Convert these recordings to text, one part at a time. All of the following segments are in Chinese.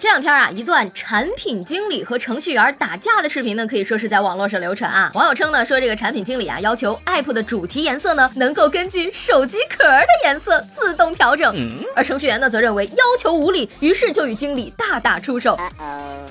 这两天啊，一段产品经理和程序员打架的视频呢，可以说是在网络上流传啊。网友称呢，说这个产品经理啊，要求 app 的主题颜色呢，能够根据手机壳的颜色自动调整，而程序员呢，则认为要求无理，于是就与经理大打出手。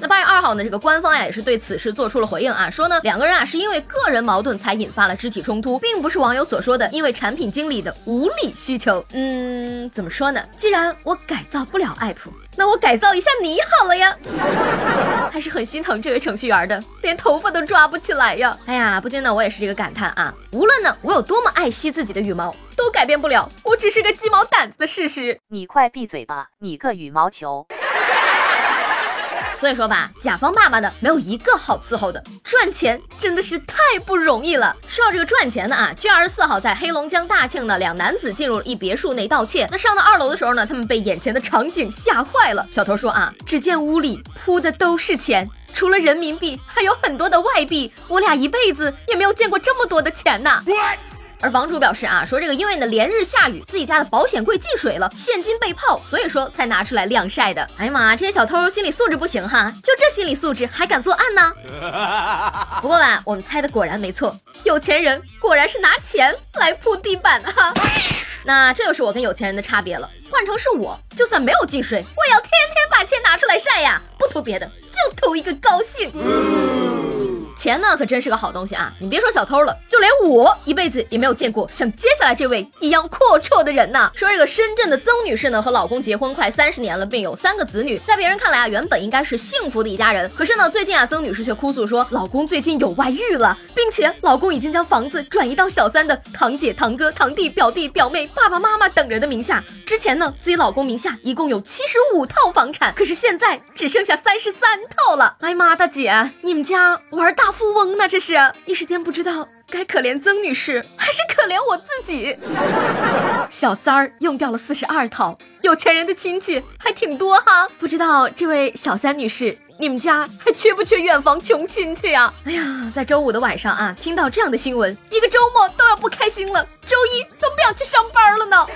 那八月二号呢，这个官方呀，也是对此事做出了回应啊，说呢，两个人啊，是因为个人矛盾才引发了肢体冲突，并不是网友所说的因为产品经理的无理需求。嗯，怎么说呢？既然我改造不了 app。那我改造一下你好了呀，还是很心疼这位程序员的，连头发都抓不起来呀。哎呀，不禁呢，我也是这个感叹啊。无论呢我有多么爱惜自己的羽毛，都改变不了我只是个鸡毛掸子的事实。你快闭嘴吧，你个羽毛球！所以说吧，甲方爸爸呢没有一个好伺候的，赚钱真的是太不容易了。说到这个赚钱的啊，七月二十四号在黑龙江大庆呢，两男子进入了一别墅内盗窃。那上到二楼的时候呢，他们被眼前的场景吓坏了。小偷说啊，只见屋里铺的都是钱，除了人民币，还有很多的外币。我俩一辈子也没有见过这么多的钱呐。而房主表示啊，说这个因为呢连日下雨，自己家的保险柜进水了，现金被泡，所以说才拿出来晾晒的。哎呀妈，这些小偷心理素质不行哈，就这心理素质还敢作案呢？不过吧，我们猜的果然没错，有钱人果然是拿钱来铺地板哈。那这就是我跟有钱人的差别了。换成是我，就算没有进水，我也要天天把钱拿出来晒呀，不图别的，就图一个高兴。钱呢，可真是个好东西啊！你别说小偷了，就连我一辈子也没有见过像接下来这位一样阔绰的人呢。说这个深圳的曾女士呢，和老公结婚快三十年了，并有三个子女，在别人看来啊，原本应该是幸福的一家人。可是呢，最近啊，曾女士却哭诉说，老公最近有外遇了，并且老公已经将房子转移到小三的堂姐、堂哥、堂弟、表弟、表妹、爸爸妈妈等人的名下。之前呢，自己老公名下一共有七十五套房产，可是现在只剩下三十三套了。哎呀妈，大姐，你们家玩大？大富翁呢？这是一时间不知道该可怜曾女士还是可怜我自己。小三儿用掉了四十二套，有钱人的亲戚还挺多哈。不知道这位小三女士，你们家还缺不缺远房穷亲戚呀？哎呀，在周五的晚上啊，听到这样的新闻，一个周末都要不开心了，周一都不想去上班了呢。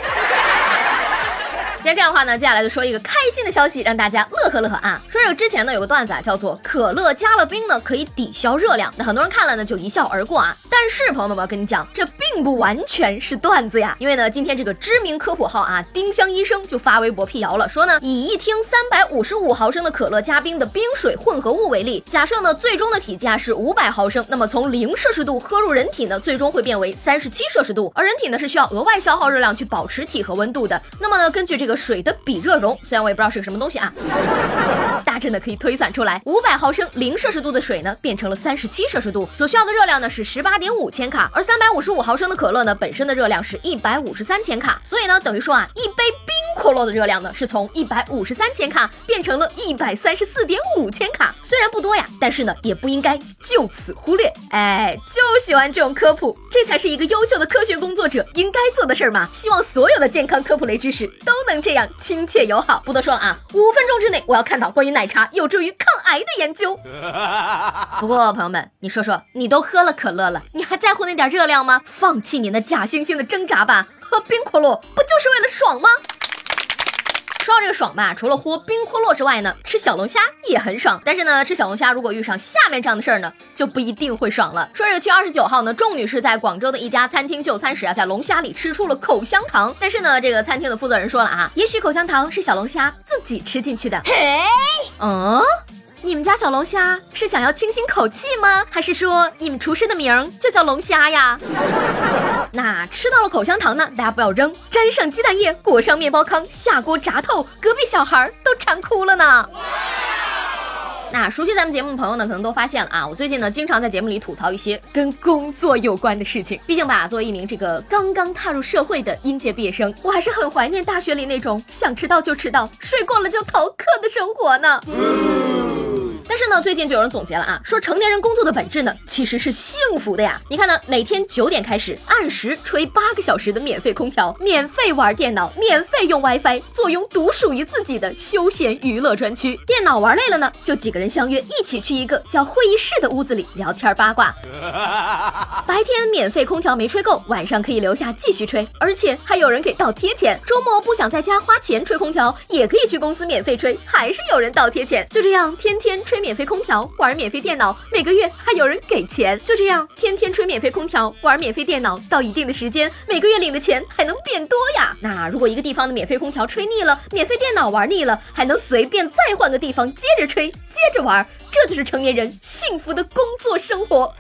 既然这样的话呢，接下来就说一个开心的消息，让大家乐呵乐呵啊！说这个之前呢有个段子啊，叫做可乐加了冰呢可以抵消热量，那很多人看了呢就一笑而过啊。但是朋友们，我要跟你讲，这并不完全是段子呀，因为呢今天这个知名科普号啊丁香医生就发微博辟谣了，说呢以一听三百五十五毫升的可乐加冰的冰水混合物为例，假设呢最终的体积啊是五百毫升，那么从零摄氏度喝入人体呢，最终会变为三十七摄氏度，而人体呢是需要额外消耗热量去保持体和温度的。那么呢根据这个。水的比热容，虽然我也不知道是个什么东西啊，真的可以推算出来，五百毫升零摄氏度的水呢变成了三十七摄氏度，所需要的热量呢是十八点五千卡，而三百五十五毫升的可乐呢本身的热量是一百五十三千卡，所以呢等于说啊一杯冰可乐的热量呢是从一百五十三千卡变成了一百三十四点五千卡，虽然不多呀，但是呢也不应该就此忽略，哎，就喜欢这种科普，这才是一个优秀的科学工作者应该做的事儿嘛，希望所有的健康科普类知识都能。这样亲切友好，不多说了啊！五分钟之内，我要看到关于奶茶有助于抗癌的研究。不过朋友们，你说说，你都喝了可乐了，你还在乎那点热量吗？放弃你那假惺惺的挣扎吧！喝冰可乐不就是为了爽吗？说到这个爽吧，除了喝冰可乐之外呢，吃小龙虾也很爽。但是呢，吃小龙虾如果遇上下面这样的事儿呢，就不一定会爽了。说这个七月二十九号呢，仲女士在广州的一家餐厅就餐时啊，在龙虾里吃出了口香糖。但是呢，这个餐厅的负责人说了啊，也许口香糖是小龙虾自己吃进去的。嘿，嗯。你们家小龙虾是想要清新口气吗？还是说你们厨师的名儿就叫龙虾呀？那吃到了口香糖呢？大家不要扔，沾上鸡蛋液，裹上面包糠，下锅炸透，隔壁小孩都馋哭了呢。那熟悉咱们节目的朋友呢，可能都发现了啊，我最近呢经常在节目里吐槽一些跟工作有关的事情。毕竟吧，作为一名这个刚刚踏入社会的应届毕业生，我还是很怀念大学里那种想迟到就迟到，睡过了就逃课的生活呢。是呢，最近就有人总结了啊，说成年人工作的本质呢，其实是幸福的呀。你看呢，每天九点开始，按时吹八个小时的免费空调，免费玩电脑，免费用 WiFi，坐拥独属于自己的休闲娱乐专区。电脑玩累了呢，就几个人相约一起去一个叫会议室的屋子里聊天八卦。白天免费空调没吹够，晚上可以留下继续吹，而且还有人给倒贴钱。周末不想在家花钱吹空调，也可以去公司免费吹，还是有人倒贴钱。就这样，天天吹免费吹空调，玩免费电脑，每个月还有人给钱。就这样，天天吹免费空调，玩免费电脑，到一定的时间，每个月领的钱还能变多呀。那如果一个地方的免费空调吹腻了，免费电脑玩腻了，还能随便再换个地方接着吹，接着玩，这就是成年人幸福的工作生活。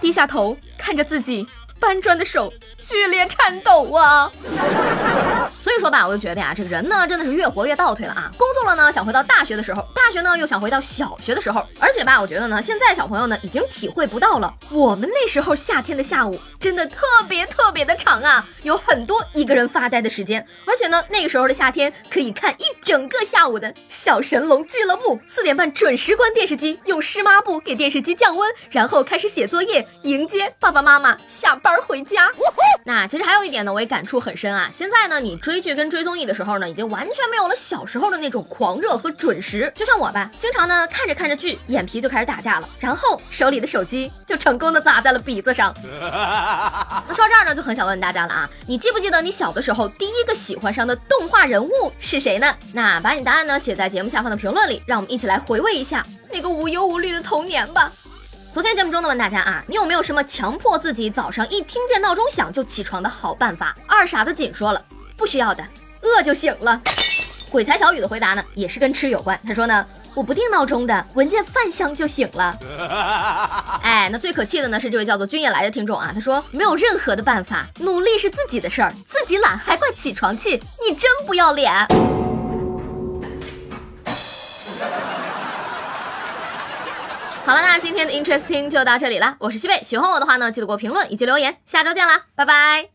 低下头看着自己搬砖的手剧烈颤抖啊！所以说吧，我就觉得呀，这个人呢，真的是越活越倒退了啊！工作了呢，想回到大学的时候；大学呢，又想回到小学的时候。而且吧，我觉得呢，现在小朋友呢，已经体会不到了。我们那时候夏天的下午真的特别特别的长啊，有很多一个人发呆的时间。而且呢，那个时候的夏天可以看一整个下午的小神龙俱乐部。四点半准时关电视机，用湿抹布给电视机降温，然后开始写作业，迎接爸爸妈妈下班回家。那其实还有一点呢，我也感触很深啊。现在呢，你追剧跟追综艺的时候呢，已经完全没有了小时候的那种狂热和准时。就像我吧，经常呢看着看着剧，眼皮就开始打架了，然后手里的手机就成功的砸在了鼻子上。那说到这儿呢，就很想问大家了啊，你记不记得你小的时候第一个喜欢上的动画人物是谁呢？那把你答案呢写在节目下方的评论里，让我们一起来回味一下那个无忧无虑的童年吧。昨天节目中呢，问大家啊，你有没有什么强迫自己早上一听见闹钟响就起床的好办法？二傻子锦说了，不需要的，饿就醒了。鬼才小雨的回答呢，也是跟吃有关。他说呢，我不定闹钟的，闻见饭香就醒了。哎，那最可气的呢是这位叫做君夜来的听众啊，他说没有任何的办法，努力是自己的事儿，自己懒还怪起床气，你真不要脸。好了，那今天的 Interesting 就到这里啦。我是西贝，喜欢我的话呢，记得给我评论以及留言。下周见啦，拜拜。